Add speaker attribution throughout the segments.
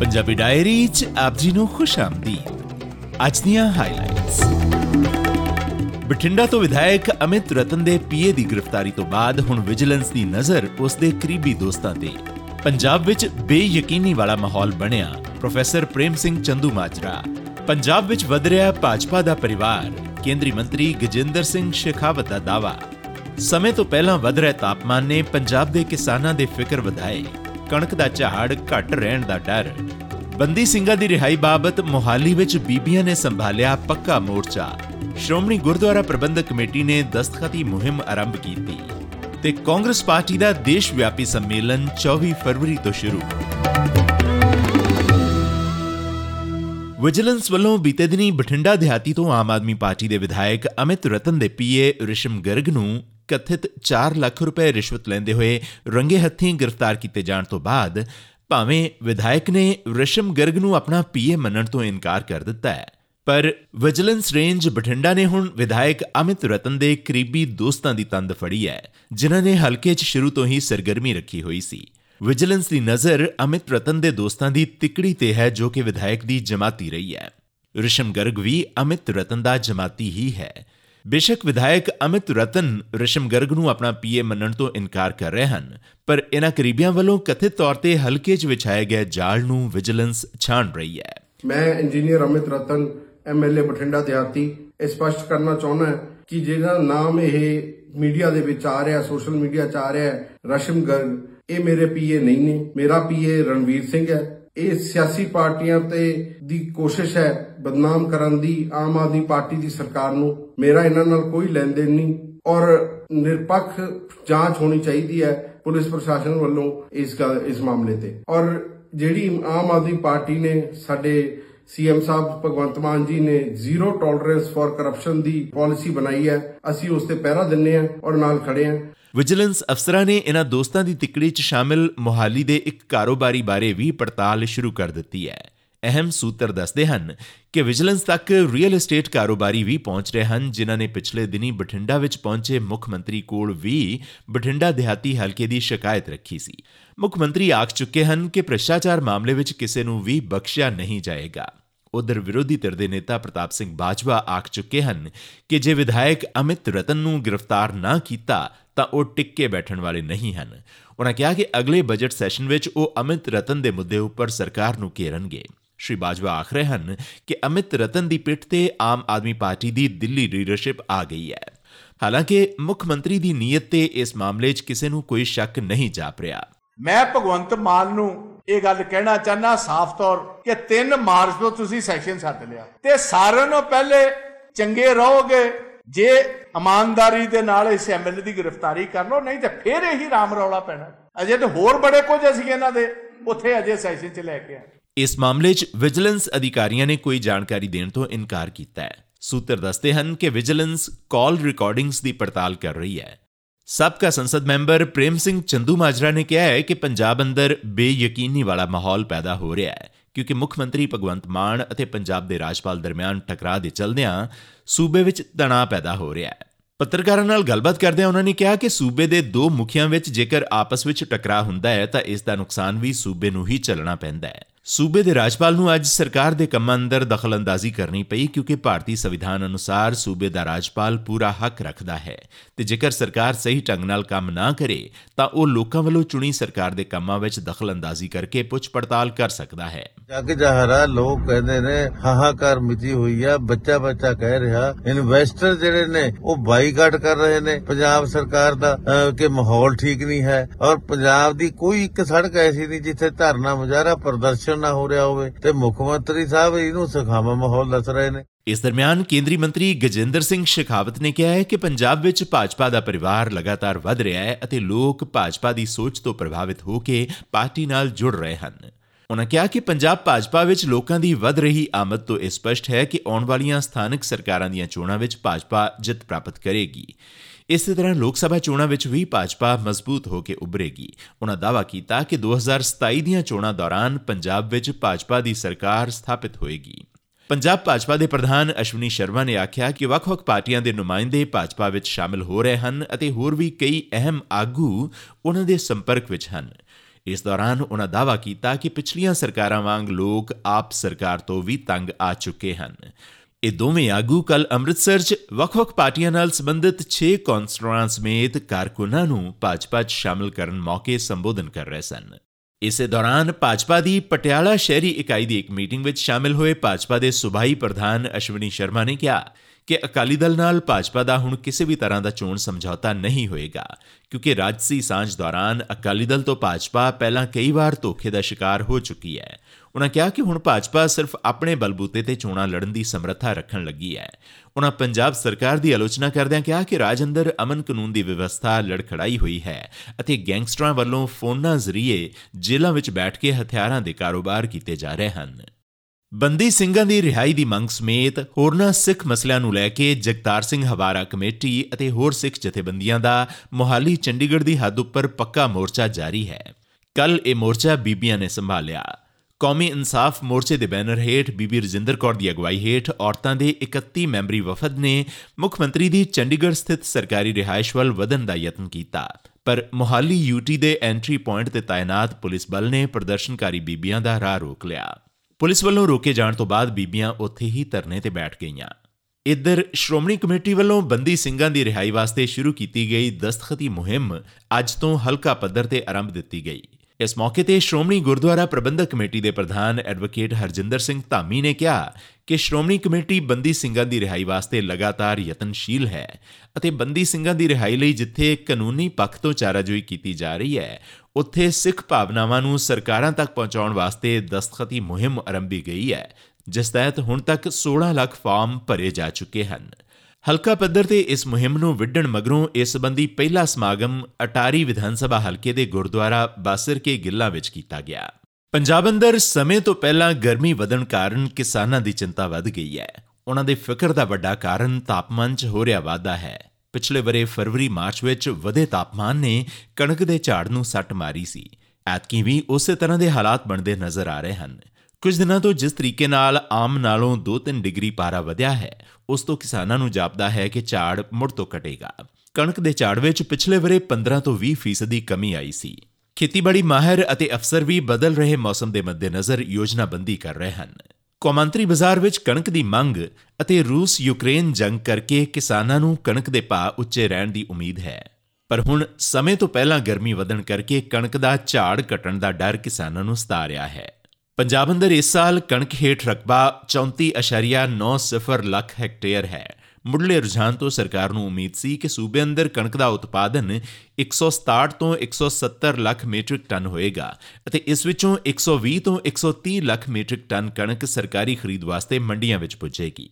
Speaker 1: Punjabi diary ਚ ਆਪ ਜੀ ਨੂੰ ਖੁਸ਼ ਆਮਦੀਦ। ਅੱਜ ਦੀਆਂ ਹਾਈਲਾਈਟਸ ਬਠਿੰਡਾ ਤੋਂ ਵਿਧਾਇਕ ਅਮਿਤ ਰਤਨ ਦੇ ਪੀਏ ਦੀ ਗ੍ਰਿਫਤਾਰੀ ਤੋਂ ਬਾਅਦ ਹੁਣ ਵਿਜੀਲੈਂਸ ਦੀ ਨਜ਼ਰ ਉਸ ਦੇ ਕਰੀਬੀ ਦੋਸਤਾਂ ਤੇ। ਪੰਜਾਬ ਵਿੱਚ ਬੇਯਕੀਨੀ ਵਾਲਾ ਮਾਹੌਲ ਬਣਿਆ, ਪ੍ਰੋਫੈਸਰ ਪ੍ਰੇਮ ਸਿੰਘ ਚੰਦੂ ਮਾਜਰਾ। ਪੰਜਾਬ ਵਿੱਚ ਵਧ ਰਿਹਾ ਭਾਜਪਾ ਦਾ ਪਰਿਵਾਰ, ਕੇਂਦਰੀ ਮੰਤਰੀ ਗਜਿੰਦਰ ਸਿੰਘ ਸ਼ੇਖਾਵਤ ਦਾ ਦਾਵਾ ਸਮੇਂ ਤੋਂ ਪਹਿਲਾਂ ਵਧ ਰਹੇ ਤਾਪਮਾਨ ਨੇ ਪੰਜਾਬ ਦੇ ਕਿਸਾਨਾਂ ਦੇ ਫਿਕਰ ਵਧਾਏ। ਕਣਕ ਦਾ ਝਾੜ ਘਟ ਰਹਿਣ ਦਾ ਡਰ। ਬੰਦੀ ਸਿੰਘਾਂ ਦੀ ਰਿਹਾਈ ਬਾਬਤ ਮੋਹਾਲੀ ਵਿੱਚ ਬੀਬੀਆਂ ਨੇ ਸੰਭਾਲਿਆ ਪੱਕਾ ਮੋਰਚਾ। ਸ਼੍ਰੋਮਣੀ ਗੁਰਦੁਆਰਾ ਪ੍ਰਬੰਧਕ ਕਮੇਟੀ ਨੇ ਦਸਤਖਤੀ ਮੁਹਿੰਮ ਆਰੰਭ ਕੀਤੀ ਤੇ ਕਾਂਗਰਸ ਪਾਰਟੀ ਦਾ ਦੇਸ਼ ਵਿਆਪੀ ਸੰਮੇਲਨ 24 ਫਰਵਰੀ ਤੋਂ ਸ਼ੁਰੂ। ਵਿਜੀਲੈਂਸ ਵੱਲੋਂ ਬੀਤੇ ਦਿਨੀ ਬਠਿੰਡਾ ਦਿਹਾਤੀ ਤੋਂ ਆਮ ਆਦਮੀ ਪਾਰਟੀ ਦੇ ਵਿਧਾਇਕ ਅਮਿਤ ਰਤਨ ਦੇ ਪੀਏ ਰਿਸ਼ਮ ਗਰਗ ਨੂੰ ਕਥਿਤ 4 ਲੱਖ ਰੁਪਏ ਰਿਸ਼ਵਤ ਲੈਂਦੇ ਹੋਏ ਰੰਗੇ ਹੱਥੀਂ ਗ੍ਰਿਫਤਾਰ ਕੀਤੇ ਜਾਣ ਤੋਂ ਬਾਅਦ ਭਾਵੇਂ ਵਿਧਾਇਕ ਨੇ ਰਿਸ਼ਮ ਗਰਗ ਨੂੰ ਆਪਣਾ ਪੀਏ ਮੰਨਣ ਤੋਂ ਇਨਕਾਰ ਕਰ ਦਿੱਤਾ ਹੈ, ਪਰ ਵਿਜੀਲੈਂਸ ਰੇਂਜ ਬਠਿੰਡਾ ਨੇ ਹੁਣ ਵਿਧਾਇਕ ਅਮਿਤ ਰਤਨ ਦੇ ਕਰੀਬੀ ਦੋਸਤਾਂ ਦੀ ਤੰਦ ਫੜੀ ਹੈ, ਜਿਨ੍ਹਾਂ ਨੇ ਹਲਕੇ 'ਚ ਸ਼ੁਰੂ ਤੋਂ ਹੀ ਸਰਗਰਮੀ ਰੱਖੀ ਹੋਈ ਸੀ। ਵਿਜੀਲੈਂਸ ਦੀ ਨਜ਼ਰ ਅਮਿਤ ਰਤਨ ਦੇ ਦੋਸਤਾਂ ਦੀ ਤਿਕੜੀ ਤੇ ਹੈ ਜੋ ਕਿ ਵਿਧਾਇਕ ਦੀ ਜਮਾਤੀ ਰਹੀ ਹੈ। ਰਿਸ਼ਮ ਗਰਗ ਵੀ ਅਮਿਤ ਰਤਨ ਦਾ ਜਮਾਤੀ ਹੀ ਹੈ। ਬੇਸ਼ੱਕ ਵਿਧਾਇਕ ਅਮਿਤ ਰਤਨ ਰਿਸ਼ਮ ਗਰਗ ਨੂੰ ਆਪਣਾ ਪੀਏ ਮੰਨਣ ਤੋਂ ਇਨਕਾਰ ਕਰ ਰਹੇ ਹਨ, ਪਰ ਇਹਨਾਂ ਕਰੀਬੀਆਂ ਵੱਲੋਂ ਕਥਿਤ ਤੌਰ ਤੇ ਹਲਕੇ 'ਚ ਵਿਛਾਏ ਗਏ ਜਾਲ ਨੂੰ ਵਿਜੀਲੈਂਸ ਛਾਣ ਰਹੀ ਹੈ।
Speaker 2: ਮੈਂ ਇੰਜੀਨੀਅਰ ਅਮਿਤ ਰਤਨ ਐਮਐਲਏ ਬਠਿੰਡਾ ਦਿਹਾਤੀ, ਇਹ ਸਪਸ਼ਟ ਕਰਨਾ ਚਾਹੁੰਦਾ ਹਾਂ ਕਿ ਜਿਹੜਾ ਨਾਮ ਇਹ ਮੀਡੀਆ ਦੇ ਵਿੱਚ ਆ ਰਿਹਾ, ਸੋਸ਼ਲ ਮੀਡੀਆ 'ਚ ਆ ਰਿਹਾ ਹੈ, ਰਸ਼ਮ ਗਰਗ, ਇਹ ਮੇਰੇ ਪੀਏ ਨਹੀਂ ਨੇ, ਮੇਰਾ ਪੀਏ ਰਣਵੀਰ ਸਿੰਘ ਹੈ। ਇਹ ਸਿਆਸੀ ਪਾਰਟੀਆਂ ਤੇ ਦੀ ਕੋਸ਼ਿਸ਼ ਹੈ ਬਦਨਾਮ ਕਰਨ ਦੀ, ਆਮ ਆਦਮੀ ਪਾਰਟੀ ਦੀ ਸਰਕਾਰ ਨੂੰ। ਮੇਰਾ ਇਹਨਾਂ ਨਾਲ ਕੋਈ ਲੈਣ ਦੇਣ ਨਹੀਂ। ਔਰ ਨਿਰਪੱਖ ਜਾਂਚ ਹੋਣੀ ਚਾਹੀਦੀ ਹੈ ਪੁਲਿਸ ਪ੍ਰਸ਼ਾਸਨ ਵੱਲੋਂ ਇਸ ਗੱਲ, ਇਸ ਮਾਮਲੇ ਤੇ। ਔਰ ਜਿਹੜੀ ਆਮ ਆਦਮੀ ਪਾਰਟੀ ਨੇ ਸਾਡੇ ਸੀਐਮ ਸਾਹਿਬ ਭਗਵੰਤ ਮਾਨ ਜੀ ਨੇ ਜ਼ੀਰੋ ਟੋਲਰੈਂਸ ਫਾਰ ਕਰਪਸ਼ਨ ਦੀ ਪਾਲਿਸੀ ਬਣਾਈ ਹੈ, ਅਸੀਂ ਉਸ ਤੇ ਪਹਿਰਾ ਦਿੰਨੇ ਆ ਔਰ ਨਾਲ ਖੜੇ ਆ
Speaker 1: ਵਿਜੀਲੈਂਸ ਅਫਸਰਾਂ ਨੇ ਇਹਨਾਂ ਦੋਸਤਾਂ ਦੀ ਤਿਕੜੀ 'ਚ ਸ਼ਾਮਿਲ ਮੋਹਾਲੀ ਦੇ ਇੱਕ ਕਾਰੋਬਾਰੀ ਬਾਰੇ ਵੀ ਪੜਤਾਲ ਸ਼ੁਰੂ ਕਰ ਦਿੱਤੀ ਹੈ। ਅਹਿਮ ਸੂਤਰ ਦੱਸਦੇ ਹਨ ਕਿ ਵਿਜੀਲੈਂਸ ਤੱਕ ਰੀਅਲ ਏਸਟੇਟ ਕਾਰੋਬਾਰੀ ਵੀ ਪਹੁੰਚ ਰਹੇ ਹਨ, ਜਿਨ੍ਹਾਂ ਨੇ ਪਿਛਲੇ ਦਿਨੀ ਬਠਿੰਡਾ ਵਿੱਚ ਪਹੁੰਚੇ ਮੁੱਖ ਮੰਤਰੀ ਕੋਲ ਵੀ ਬਠਿੰਡਾ ਦਿਹਾਤੀ ਹਲਕੇ ਦੀ ਸ਼ਿਕਾਇਤ ਰੱਖੀ ਸੀ। ਮੁੱਖ ਮੰਤਰੀ ਆਖ ਚੁੱਕੇ ਹਨ ਕਿ ਭ੍ਰਿਸ਼ਟਾਚਾਰ ਮਾਮਲੇ ਵਿੱਚ ਕਿਸੇ ਨੂੰ ਵੀ ਬਖਸ਼ਿਆ ਨਹੀਂ ਜਾਏਗਾ। ਉਧਰ ਵਿਰੋਧੀ ਧਿਰ ਦੇ ਨੇਤਾ ਪ੍ਰਤਾਪ ਸਿੰਘ ਬਾਜਵਾ ਆਖ ਚੁੱਕੇ ਹਨ ਕਿ ਜੇ ਵਿਧਾਇਕ ਅਮਿਤ ਰਤਨ ਨੂੰ ਗ੍ਰਿਫਤਾਰ ਨਾ ਕੀਤਾ, ਤਾਂ ਉਹ ਟਿੱਕੇ ਬੈਠਣ ਵਾਲੇ ਨਹੀਂ ਹਨ। ਉਹਨਾਂ ਕਿਹਾ ਕਿ ਅਗਲੇ ਬਜਟ ਸੈਸ਼ਨ ਵਿੱਚ ਉਹ ਅਮਿਤ ਰਤਨ ਦੇ ਮੁੱਦੇ ਉੱਪਰ ਸਰਕਾਰ ਨੂੰ ਘੇਰਨਗੇ। ਸ਼੍ਰੀ ਬਾਜਵਾ ਆਖ ਰਹੇ ਹਨ ਕਿ ਅਮਿਤ ਰਤਨ ਦੀ ਪਿੱਠ ਤੇ ਆਮ ਆਦਮੀ ਪਾਰਟੀ ਦੀ ਦਿੱਲੀ ਲੀਡਰਸ਼ਿਪ ਆ ਗਈ ਹੈ। ਹਾਲਾਂਕਿ ਮੁੱਖ ਮੰਤਰੀ ਦੀ ਨੀਅਤ ਤੇ ਇਸ ਮਾਮਲੇ 'ਚ ਕਿਸੇ ਨੂੰ ਕੋਈ ਸ਼ੱਕ ਨਹੀਂ ਜਾਪ ਰਿਹਾ।
Speaker 3: ਮੈਂ ਭਗਵੰਤ ਮਾਨ ਨੂੰ ਇਹ ਗੱਲ ਕਹਿਣਾ ਚਾਹਨਾ ਸਾਫ਼ ਤੌਰ ਕਿ 3 ਮਾਰਚ ਤੋਂ ਤੁਸੀਂ ਸੈਸ਼ਨ ਸੱਦ ਲਿਆ। ਤੇ ਸਾਰਿਆਂ ਨੂੰ ਪਹਿਲੇ ਚੰਗੇ ਰਹੋਗੇ, ਜੇ ਇਮਾਨਦਾਰੀ ਦੇ ਨਾਲ ਇਸ ਐਮਐਲਏ ਦੀ ਗ੍ਰਿਫਤਾਰੀ ਕਰ ਲਓ, ਨਹੀਂ ਤੇ ਫਿਰ ਇਹੀ ਰਾਮ ਰੌਲਾ ਪੈਣਾ। ਅਜੇ ਤੇ ਹੋਰ ਬੜੇ ਕੁਝ ਅਸੀਂ ਇਹਨਾਂ ਦੇ ਉੱਥੇ ਅਜੇ ਸੈਸ਼ਨ 'ਚ ਲੈ ਕੇ ਆ
Speaker 1: ਇਸ ਮਾਮਲੇ 'ਚ ਵਿਜੀਲੈਂਸ ਅਧਿਕਾਰੀਆਂ ਨੇ ਕੋਈ ਜਾਣਕਾਰੀ ਦੇਣ ਤੋਂ ਇਨਕਾਰ ਕੀਤਾ ਹੈ। ਸੂਤਰ ਦੱਸਦੇ ਹਨ ਕਿ ਵਿਜੀਲੈਂਸ ਕਾਲ ਰਿਕਾਰਡਿੰਗਸ ਦੀ ਪੜਤਾਲ ਕਰ ਰਹੀ ਹੈ। ਸਾਬਕਾ ਸੰਸਦ ਮੈਂਬਰ ਪ੍ਰੇਮ ਸਿੰਘ ਚੰਦੂ ਮਾਜਰਾ ਨੇ ਕਿਹਾ ਹੈ ਕਿ ਪੰਜਾਬ ਅੰਦਰ ਬੇਯਕੀਨੀ ਵਾਲਾ ਮਾਹੌਲ ਪੈਦਾ ਹੋ ਰਿਹਾ ਹੈ, ਕਿਉਂਕਿ ਮੁੱਖ ਮੰਤਰੀ ਭਗਵੰਤ ਮਾਨ ਅਤੇ ਪੰਜਾਬ ਦੇ ਰਾਜਪਾਲ ਦਰਮਿਆਨ ਟਕਰਾਅ ਦੇ ਚਲਦਿਆਂ ਸੂਬੇ ਵਿੱਚ ਤਣਾਅ ਪੈਦਾ ਹੋ ਰਿਹਾ ਹੈ। ਪੱਤਰਕਾਰਾਂ ਨਾਲ ਗੱਲਬਾਤ ਕਰਦਿਆਂ ਉਹਨਾਂ ਨੇ ਕਿਹਾ ਕਿ ਸੂਬੇ ਦੇ ਦੋ ਮੁਖੀਆਂ ਵਿੱਚ ਜੇਕਰ ਆਪਸ ਵਿੱਚ ਟਕਰਾਅ ਹੁੰਦਾ ਹੈ ਤਾਂ ਇਸ ਦਾ ਨੁਕਸਾਨ ਵੀ ਸੂਬੇ ਨੂੰ ਹੀ ਚੱਲਣਾ ਪੈਂਦਾ ਹੈ। ਸੂਬੇ ਦੇ ਰਾਜਪਾਲ ਨੂੰ ਅੱਜ ਸਰਕਾਰ ਦੇ ਕੰਮਾਂ ਅੰਦਰ ਦਖਲਅੰਦਾਜ਼ੀ ਕਰਨੀ ਪਈ ਕਿਉਂਕਿ ਭਾਰਤੀ ਸੰਵਿਧਾਨ ਅਨੁਸਾਰ ਸੂਬੇ ਦਾ ਰਾਜਪਾਲ ਪੂਰਾ ਹੱਕ ਰੱਖਦਾ ਹੈ ਤੇ ਜੇਕਰ ਸਰਕਾਰ ਸਹੀ ਢੰਗ ਨਾਲ ਕੰਮ ਨਾ ਕਰੇ ਤਾਂ ਉਹ ਲੋਕਾਂ ਵੱਲੋਂ ਚੁਣੀ ਸਰਕਾਰ ਦੇ ਕੰਮਾਂ ਵਿੱਚ ਦਖਲਅੰਦਾਜ਼ੀ ਕਰਕੇ ਪੁੱਛ ਪੜਤਾਲ ਕਰ ਸਕਦਾ ਹੈ।
Speaker 4: ਜੱਗ ਜਹਰਾ ਲੋਕ ਕਹਿੰਦੇ ਨੇ ਹਾਹਾਕਾਰ ਮਿਚੀ ਹੋਈ ਆ ਬੱਚਾ ਬੱਚਾ ਕਹਿ ਰਿਹਾ ਇਨਵੈਸਟਰ ਜਿਹੜੇ ਨੇ ਉਹ ਬਾਈਕਾਟ ਕਰ ਰਹੇ ਨੇ। ਪੰਜਾਬ ਸਰਕਾਰ ਦਾ ਅਹ, ਕਿ ਮਾਹੌਲ ਠੀਕ ਨਹੀਂ ਹੈ ਔਰ ਪੰਜਾਬ ਦੀ ਕੋਈ ਇੱਕ ਸੜਕ ਐਸੀ ਨਹੀਂ ਜਿੱਥੇ ਧਰਨਾ ਮੁਜ਼ਾਹਰਾ ਪ੍ਰਦਰਸ਼ਨ ਨਾ ਹੋ ਰਿਹਾ ਹੋਵੇ ਤੇ ਮੁੱਖ ਮੰਤਰੀ ਸਾਹਿਬ ਇਹਨੂੰ ਸਖਾਵਾ ਮਾਹੌਲ ਦੱਸ ਰਹੇ ਨੇ।
Speaker 1: ਇਸ ਦਰਮਿਆਨ ਕੇਂਦਰੀ ਮੰਤਰੀ ਗਜਿੰਦਰ ਸਿੰਘ ਸ਼ੇਖਾਵਤ ਨੇ ਕਿਹਾ ਹੈ ਕਿ ਪੰਜਾਬ ਵਿੱਚ ਭਾਜਪਾ ਦਾ ਪਰਿਵਾਰ ਲਗਾਤਾਰ ਵਧ ਰਿਹਾ ਹੈ ਅਤੇ ਲੋਕ ਭਾਜਪਾ ਦੀ ਸੋਚ ਤੋਂ ਪ੍ਰਭਾਵਿਤ ਹੋ ਕੇ ਪਾਰਟੀ ਨਾਲ ਜੁੜ ਰਹੇ ਹਨ। ਉਨ੍ਹਾਂ ਕਿਹਾ ਕਿ ਪੰਜਾਬ ਭਾਜਪਾ ਵਿੱਚ ਲੋਕਾਂ ਦੀ ਵਧ ਰਹੀ ਆਮਦ ਤੋਂ ਇਹ ਸਪਸ਼ਟ ਹੈ ਕਿ ਆਉਣ ਵਾਲੀਆਂ ਸਥਾਨਕ ਸਰਕਾਰਾਂ ਦੀਆਂ ਚੋਣਾਂ ਵਿੱਚ ਭਾਜਪਾ ਜਿੱਤ ਪ੍ਰਾਪਤ ਕਰੇਗੀ। ਇਸੇ ਤਰ੍ਹਾਂ ਲੋਕ ਸਭਾ ਚੋਣਾਂ ਵਿੱਚ ਵੀ ਭਾਜਪਾ ਮਜ਼ਬੂਤ ਹੋ ਕੇ ਉੱਭਰੇਗੀ। ਉਹਨਾਂ ਦਾਅਵਾ ਕੀਤਾ ਕਿ 2027 ਦੀਆਂ ਚੋਣਾਂ ਦੌਰਾਨ ਪੰਜਾਬ ਵਿੱਚ ਭਾਜਪਾ ਦੀ ਸਰਕਾਰ ਸਥਾਪਿਤ ਹੋਏਗੀ। ਪੰਜਾਬ ਭਾਜਪਾ ਦੇ ਪ੍ਰਧਾਨ ਅਸ਼ਵਨੀ ਸ਼ਰਮਾ ਨੇ ਆਖਿਆ ਕਿ ਵੱਖ-ਵੱਖ ਪਾਰਟੀਆਂ ਦੇ ਨੁਮਾਇੰਦੇ ਭਾਜਪਾ ਵਿੱਚ ਸ਼ਾਮਲ ਹੋ ਰਹੇ ਹਨ ਅਤੇ ਹੋਰ ਵੀ ਕਈ ਅਹਿਮ ਆਗੂ ਉਹਨਾਂ ਦੇ ਸੰਪਰਕ ਵਿੱਚ ਹਨ। ਇਸ ਦੌਰਾਨ ਉਹਨਾਂ ਦਾਅਵਾ ਕੀਤਾ ਕਿ ਪਿਛਲੀਆਂ ਸਰਕਾਰਾਂ ਵਾਂਗ ਲੋਕ ਆਪ ਸਰਕਾਰ ਤੋਂ ਵੀ ਤੰਗ ਆ ਚੁੱਕੇ ਹਨ। ਇਹ ਦੋਵੇਂ ਆਗੂ ਕੱਲ ਅੰਮ੍ਰਿਤਸਰ 'ਚ ਵੱਖ-ਵੱਖ ਪਾਰਟੀਆਂ ਨਾਲ ਸੰਬੰਧਿਤ 6 ਕੌਂਸਟੀਟੂਐਂਟਸ ਸਮੇਤ ਕਾਰਕੁਨਾਂ ਨੂੰ ਭਾਜਪਾ 'ਚ ਸ਼ਾਮਲ ਕਰਨ ਮੌਕੇ ਸੰਬੋਧਨ ਕਰ ਰਹੇ ਸਨ। ਇਸੇ ਦੌਰਾਨ ਭਾਜਪਾ ਦੀ ਪਟਿਆਲਾ ਸ਼ਹਿਰੀ ਇਕਾਈ ਦੀ ਇੱਕ ਮੀਟਿੰਗ ਵਿੱਚ ਸ਼ਾਮਲ ਹੋਏ ਭਾਜਪਾ ਦੇ ਸੁਭਾਈ ਪ੍ਰਧਾਨ ਅਸ਼ਵਨੀ ਸ਼ਰਮਾ ਨੇ ਕਿਹਾ ਕਿ ਅਕਾਲੀ ਦਲ ਨਾਲ ਭਾਜਪਾ ਦਾ ਹੁਣ ਕਿਸੇ ਵੀ ਤਰ੍ਹਾਂ ਦਾ ਚੋਣ ਸਮਝੌਤਾ ਨਹੀਂ ਹੋਏਗਾ, ਕਿਉਂਕਿ ਰਾਜਸੀ ਸਾਂਝ ਦੌਰਾਨ ਅਕਾਲੀ ਦਲ ਤੋਂ ਭਾਜਪਾ ਪਹਿਲਾਂ ਕਈ ਵਾਰ ਧੋਖੇ ਦਾ ਸ਼ਿਕਾਰ ਹੋ ਚੁੱਕੀ ਹੈ। ਉਹਨਾਂ ਕਿਹਾ ਕਿ ਹੁਣ ਭਾਜਪਾ ਸਿਰਫ ਆਪਣੇ ਬਲਬੂਤੇ ਤੇ ਚੋਣਾਂ ਲੜਨ ਦੀ ਸਮਰੱਥਾ ਰੱਖਣ ਲੱਗੀ ਹੈ। ਉਹਨਾਂ ਪੰਜਾਬ ਸਰਕਾਰ ਦੀ ਆਲੋਚਨਾ ਕਰਦਿਆਂ ਕਿਹਾ ਕਿ ਰਾਜ ਅੰਦਰ ਅਮਨ ਕਾਨੂੰਨ ਦੀ ਵਿਵਸਥਾ ਲੜਖੜਾਈ ਹੋਈ ਹੈ ਅਤੇ ਗੈਂਗਸਟਰਾਂ ਵੱਲੋਂ ਫੋਨਾਂ ਜ਼ਰੀਏ ਜੇਲ੍ਹਾਂ ਵਿੱਚ ਬੈਠ ਕੇ ਹਥਿਆਰਾਂ ਦੇ ਕਾਰੋਬਾਰ ਕੀਤੇ ਜਾ ਰਹੇ ਹਨ। ਬੰਦੀ ਸਿੰਘਾਂ ਦੀ ਰਿਹਾਈ ਦੀ ਮੰਗ ਸਮੇਤ ਹੋਰਨਾਂ ਸਿੱਖ ਮਸਲਿਆਂ ਨੂੰ ਲੈ ਕੇ ਜਗਤਾਰ ਸਿੰਘ ਹਵਾਰਾ ਕਮੇਟੀ ਅਤੇ ਹੋਰ ਸਿੱਖ ਜਥੇਬੰਦੀਆਂ ਦਾ ਮੋਹਾਲੀ ਚੰਡੀਗੜ੍ਹ ਦੀ ਹੱਦ ਉੱਪਰ ਪੱਕਾ ਮੋਰਚਾ ਜਾਰੀ ਹੈ। ਕੱਲ ਇਹ ਮੋਰਚਾ ਬੀਬੀਆਂ ਨੇ ਸੰਭਾਲਿਆ। ਕੌਮੀ ਇਨਸਾਫ ਮੋਰਚੇ ਦੇ ਬੈਨਰ ਹੇਠ ਬੀਬੀ ਰਜਿੰਦਰ ਕੌਰ ਦੀ ਅਗਵਾਈ ਹੇਠ ਔਰਤਾਂ ਦੇ 31 ਮੈਂਬਰੀ ਵਫਦ ਨੇ ਮੁੱਖ ਮੰਤਰੀ ਦੀ ਚੰਡੀਗੜ੍ਹ ਸਥਿਤ ਸਰਕਾਰੀ ਰਿਹਾਇਸ਼ ਵੱਲ ਵਧਣ ਦਾ ਯਤਨ ਕੀਤਾ। ਪਰ ਮੋਹਾਲੀ ਯੂਟੀ ਦੇ ਐਂਟਰੀ ਪੁਆਇੰਟ ਤੇ ਤਾਇਨਾਤ ਪੁਲਿਸ ਬਲ ਨੇ ਪ੍ਰਦਰਸ਼ਨਕਾਰੀ ਬੀਬੀਆਂ ਦਾ ਰਾਹ ਰੋਕ ਲਿਆ। ਪੁਲਿਸ ਵੱਲੋਂ ਰੋਕੇ ਜਾਣ ਤੋਂ ਬਾਅਦ ਬੀਬੀਆਂ ਉੱਥੇ ਹੀ ਧਰਨੇ ਤੇ ਬੈਠ ਗਈਆਂ। ਇੱਧਰ ਸ਼੍ਰੋਮਣੀ ਕਮੇਟੀ ਵੱਲੋਂ ਬੰਦੀ ਸਿੰਘਾਂ ਦੀ ਰਿਹਾਈ ਵਾਸਤੇ ਸ਼ੁਰੂ ਕੀਤੀ ਗਈ ਦਸਤਖਤੀ ਮੁਹਿੰਮ ਅੱਜ ਤੋਂ ਹਲਕਾ ਪੱਧਰ ਤੇ ਆਰੰਭ ਦਿੱਤੀ ਗਈ। ਇਸ ਮੌਕੇ ਤੇ ਸ਼੍ਰੋਮਣੀ ਗੁਰਦੁਆਰਾ ਪ੍ਰਬੰਧਕ ਕਮੇਟੀ ਦੇ ਪ੍ਰਧਾਨ ਐਡਵੋਕੇਟ ਹਰਜਿੰਦਰ ਸਿੰਘ ਧਾਮੀ ਨੇ ਕਿਹਾ ਕਿ ਸ਼੍ਰੋਮਣੀ ਕਮੇਟੀ ਬੰਦੀ ਸਿੰਘਾਂ ਦੀ ਰਿਹਾਈ ਵਾਸਤੇ ਲਗਾਤਾਰ ਯਤਨਸ਼ੀਲ ਹੈ ਅਤੇ ਬੰਦੀ ਸਿੰਘਾਂ ਦੀ ਰਿਹਾਈ ਲਈ ਜਿੱਥੇ ਕਾਨੂੰਨੀ ਪੱਖ ਤੋਂ ਚਾਰਾਜੋਈ ਕੀਤੀ ਜਾ ਰਹੀ ਹੈ, ਉੱਥੇ ਸਿੱਖ ਭਾਵਨਾਵਾਂ ਨੂੰ ਸਰਕਾਰਾਂ ਤੱਕ ਪਹੁੰਚਾਉਣ ਵਾਸਤੇ ਦਸਤਖਤੀ ਮੁਹਿੰਮ ਆਰੰਭੀ ਗਈ ਹੈ, ਜਿਸ ਤਹਿਤ ਹੁਣ ਤੱਕ 16 ਲੱਖ ਫਾਰਮ ਭਰੇ ਜਾ ਚੁੱਕੇ ਹਨ। ਹਲਕਾ ਪੱਧਰ ਤੇ ਇਸ ਮੁਹਿੰਮ ਨੂੰ ਵਿੱਢਣ ਮਗਰੋਂ ਇਸ ਸੰਬੰਧੀ ਪਹਿਲਾ ਸਮਾਗਮ ਅਟਾਰੀ ਵਿਧਾਨ ਸਭਾ ਹਲਕੇ ਦੇ ਗੁਰਦੁਆਰਾ ਬਾਸਰ ਕੇ ਗਿੱਲਾ ਵਿੱਚ ਕੀਤਾ ਗਿਆ। ਪੰਜਾਬ ਅੰਦਰ ਸਮੇਂ ਤੋਂ ਪਹਿਲਾਂ ਗਰਮੀ ਵਧਣ ਕਾਰਨ ਕਿਸਾਨਾਂ ਦੀ ਚਿੰਤਾ ਵੱਧ ਗਈ ਹੈ। ਉਹਨਾਂ ਦੇ ਫਿਕਰ ਦਾ ਵੱਡਾ ਕਾਰਨ ਤਾਪਮਾਨ 'ਚ ਹੋ ਰਿਹਾ ਵਾਧਾ ਹੈ। ਪਿਛਲੇ ਬਰੇ ਫਰਵਰੀ, ਮਾਰਚ ਵਿੱਚ ਵਧੇ ਤਾਪਮਾਨ ਨੇ ਕਣਕ ਦੇ ਝਾੜ ਨੂੰ ਸੱਟ ਮਾਰੀ ਸੀ। ਐਤਕੀ ਵੀ ਉਸੇ ਤਰ੍ਹਾਂ ਦੇ ਹਾਲਾਤ ਬਣਦੇ ਨਜ਼ਰ ਆ ਰਹੇ ਹਨ। ਕੁਝ ਦਿਨਾਂ ਤੋਂ ਜਿਸ ਤਰੀਕੇ ਨਾਲ ਆਮ ਨਾਲੋਂ 2-3 ਡਿਗਰੀ ਪਾਰਾ ਵਧਿਆ ਹੈ, ਉਸ ਤੋਂ ਕਿਸਾਨਾਂ ਨੂੰ ਜਾਪਦਾ ਹੈ ਕਿ ਝਾੜ ਮੁੜ ਤੋਂ ਘਟੇਗਾ। ਕਣਕ ਦੇ ਝਾੜ ਵਿੱਚ ਪਿਛਲੇ ਬਰੇ 15 ਤੋਂ 20 ਫੀਸਦੀ ਕਮੀ ਆਈ ਸੀ। ਖੇਤੀਬਾੜੀ ਮਾਹਿਰ ਅਤੇ ਅਫਸਰ ਵੀ ਬਦਲ ਰਹੇ ਮੌਸਮ ਦੇ ਮੱਦੇਨਜ਼ਰ ਯੋਜਨਾਬੰਦੀ ਕਰ ਰਹੇ ਹਨ। ਕੌਮਾਂਤਰੀ ਬਾਜ਼ਾਰ ਵਿੱਚ ਕਣਕ ਦੀ ਮੰਗ ਅਤੇ ਰੂਸ ਯੂਕਰੇਨ ਜੰਗ ਕਰਕੇ ਕਿਸਾਨਾਂ ਨੂੰ ਕਣਕ ਦੇ ਭਾਅ ਉੱਚੇ ਰਹਿਣ ਦੀ ਉਮੀਦ ਹੈ। ਪਰ ਹੁਣ ਸਮੇਂ ਤੋਂ ਪਹਿਲਾਂ ਗਰਮੀ ਵਧਣ ਕਰਕੇ ਕਣਕ ਦਾ ਝਾੜ ਘਟਣ ਦਾ ਡਰ ਕਿਸਾਨਾਂ ਨੂੰ ਸਤਾ ਰਿਹਾ ਹੈ। ਪੰਜਾਬ ਅੰਦਰ ਇਸ ਸਾਲ ਕਣਕ ਹੇਠ ਰਕਬਾ 34.90 ਲੱਖ ਹੈਕਟੇਅਰ ਹੈ। ਮੁੱਢਲੇ ਰੁਝਾਨ ਤੋਂ ਸਰਕਾਰ ਨੂੰ ਉਮੀਦ ਸੀ ਕਿ ਸੂਬੇ ਅੰਦਰ ਕਣਕ ਦਾ ਉਤਪਾਦਨ 167 ਤੋਂ 170 ਲੱਖ ਮੀਟ੍ਰਿਕ ਟਨ ਹੋਏਗਾ ਅਤੇ ਇਸ ਵਿੱਚੋਂ 120 ਤੋਂ 130 ਲੱਖ ਮੀਟ੍ਰਿਕ ਟਨ ਕਣਕ ਸਰਕਾਰੀ ਖਰੀਦ ਵਾਸਤੇ ਮੰਡੀਆਂ ਵਿੱਚ ਪੁੱਜੇਗੀ।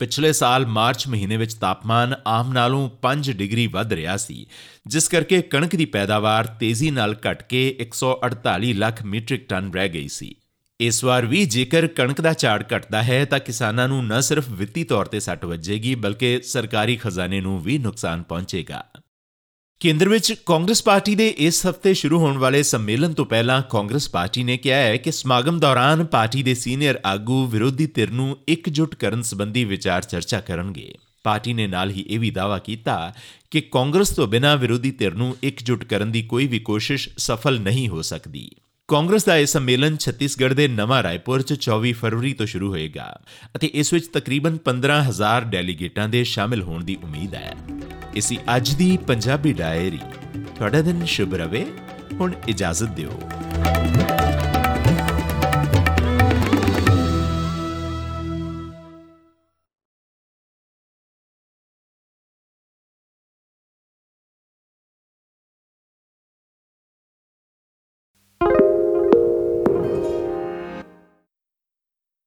Speaker 1: ਪਿਛਲੇ ਸਾਲ ਮਾਰਚ ਮਹੀਨੇ ਵਿੱਚ ਤਾਪਮਾਨ ਆਮ ਨਾਲੋਂ 5 ਡਿਗਰੀ ਵੱਧ ਰਿਹਾ ਸੀ, ਜਿਸ ਕਰਕੇ ਕਣਕ ਦੀ ਪੈਦਾਵਾਰ ਤੇਜ਼ੀ ਨਾਲ ਘਟ ਕੇ 148 ਲੱਖ ਮੀਟ੍ਰਿਕ ਟਨ ਰਹਿ ਗਈ ਸੀ। ਇਸ ਵਾਰ ਵੀ ਜੇਕਰ ਕਣਕ ਦਾ ਝਾੜ ਘਟਦਾ ਹੈ, ਤਾਂ ਕਿਸਾਨਾਂ ਨੂੰ ਨਾ ਸਿਰਫ ਵਿੱਤੀ ਤੌਰ ਤੇ ਸੱਟ ਵੱਜੇਗੀ, ਬਲਕਿ ਸਰਕਾਰੀ ਖਜ਼ਾਨੇ ਨੂੰ ਵੀ ਨੁਕਸਾਨ ਪਹੁੰਚੇਗਾ। ਕੇਂਦਰ ਵਿੱਚ ਕਾਂਗਰਸ ਪਾਰਟੀ ਦੇ ਇਸ ਹਫ਼ਤੇ ਸ਼ੁਰੂ ਹੋਣ ਵਾਲੇ ਸੰਮੇਲਨ ਤੋਂ ਪਹਿਲਾਂ ਕਾਂਗਰਸ ਪਾਰਟੀ ਨੇ ਕਿਹਾ ਹੈ ਕਿ ਸਮਾਗਮ ਦੌਰਾਨ ਪਾਰਟੀ ਦੇ ਸੀਨੀਅਰ ਆਗੂ ਵਿਰੋਧੀ ਧਿਰ ਨੂੰ ਇਕਜੁੱਟ ਕਰਨ ਸੰਬੰਧੀ ਵਿਚਾਰ ਚਰਚਾ ਕਰਨਗੇ। ਪਾਰਟੀ ਨੇ ਨਾਲ ਹੀ ਇਹ ਵੀ ਦਾਅਵਾ ਕੀਤਾ ਕਿ ਕਾਂਗਰਸ ਤੋਂ ਬਿਨਾਂ ਵਿਰੋਧੀ ਧਿਰ ਨੂੰ ਇਕਜੁੱਟ ਕਰਨ ਦੀ ਕੋਈ ਵੀ ਕੋਸ਼ਿਸ਼ ਸਫਲ ਨਹੀਂ ਹੋ ਸਕਦੀ। ਕਾਂਗਰਸ ਦਾ ਇਹ ਸੰਮੇਲਨ ਛੱਤੀਸਗੜ੍ਹ ਦੇ ਨਵਾਂ ਰਾਏਪੁਰ 'ਚ 24 ਫਰਵਰੀ ਤੋਂ ਸ਼ੁਰੂ ਹੋਏਗਾ ਅਤੇ ਇਸ ਵਿੱਚ ਤਕਰੀਬਨ 15000 ਡੈਲੀਗੇਟਾਂ ਦੇ ਸ਼ਾਮਿਲ ਹੋਣ ਦੀ ਉਮੀਦ ਹੈ। ਇਸੀ ਅੱਜ ਦੀ ਪੰਜਾਬੀ ਡਾਇਰੀ, ਤੁਹਾਡਾ ਦਿਨ ਸ਼ੁਭ ਰਵੇ। ਹੁਣ ਇਜਾਜ਼ਤ ਦਿਓ।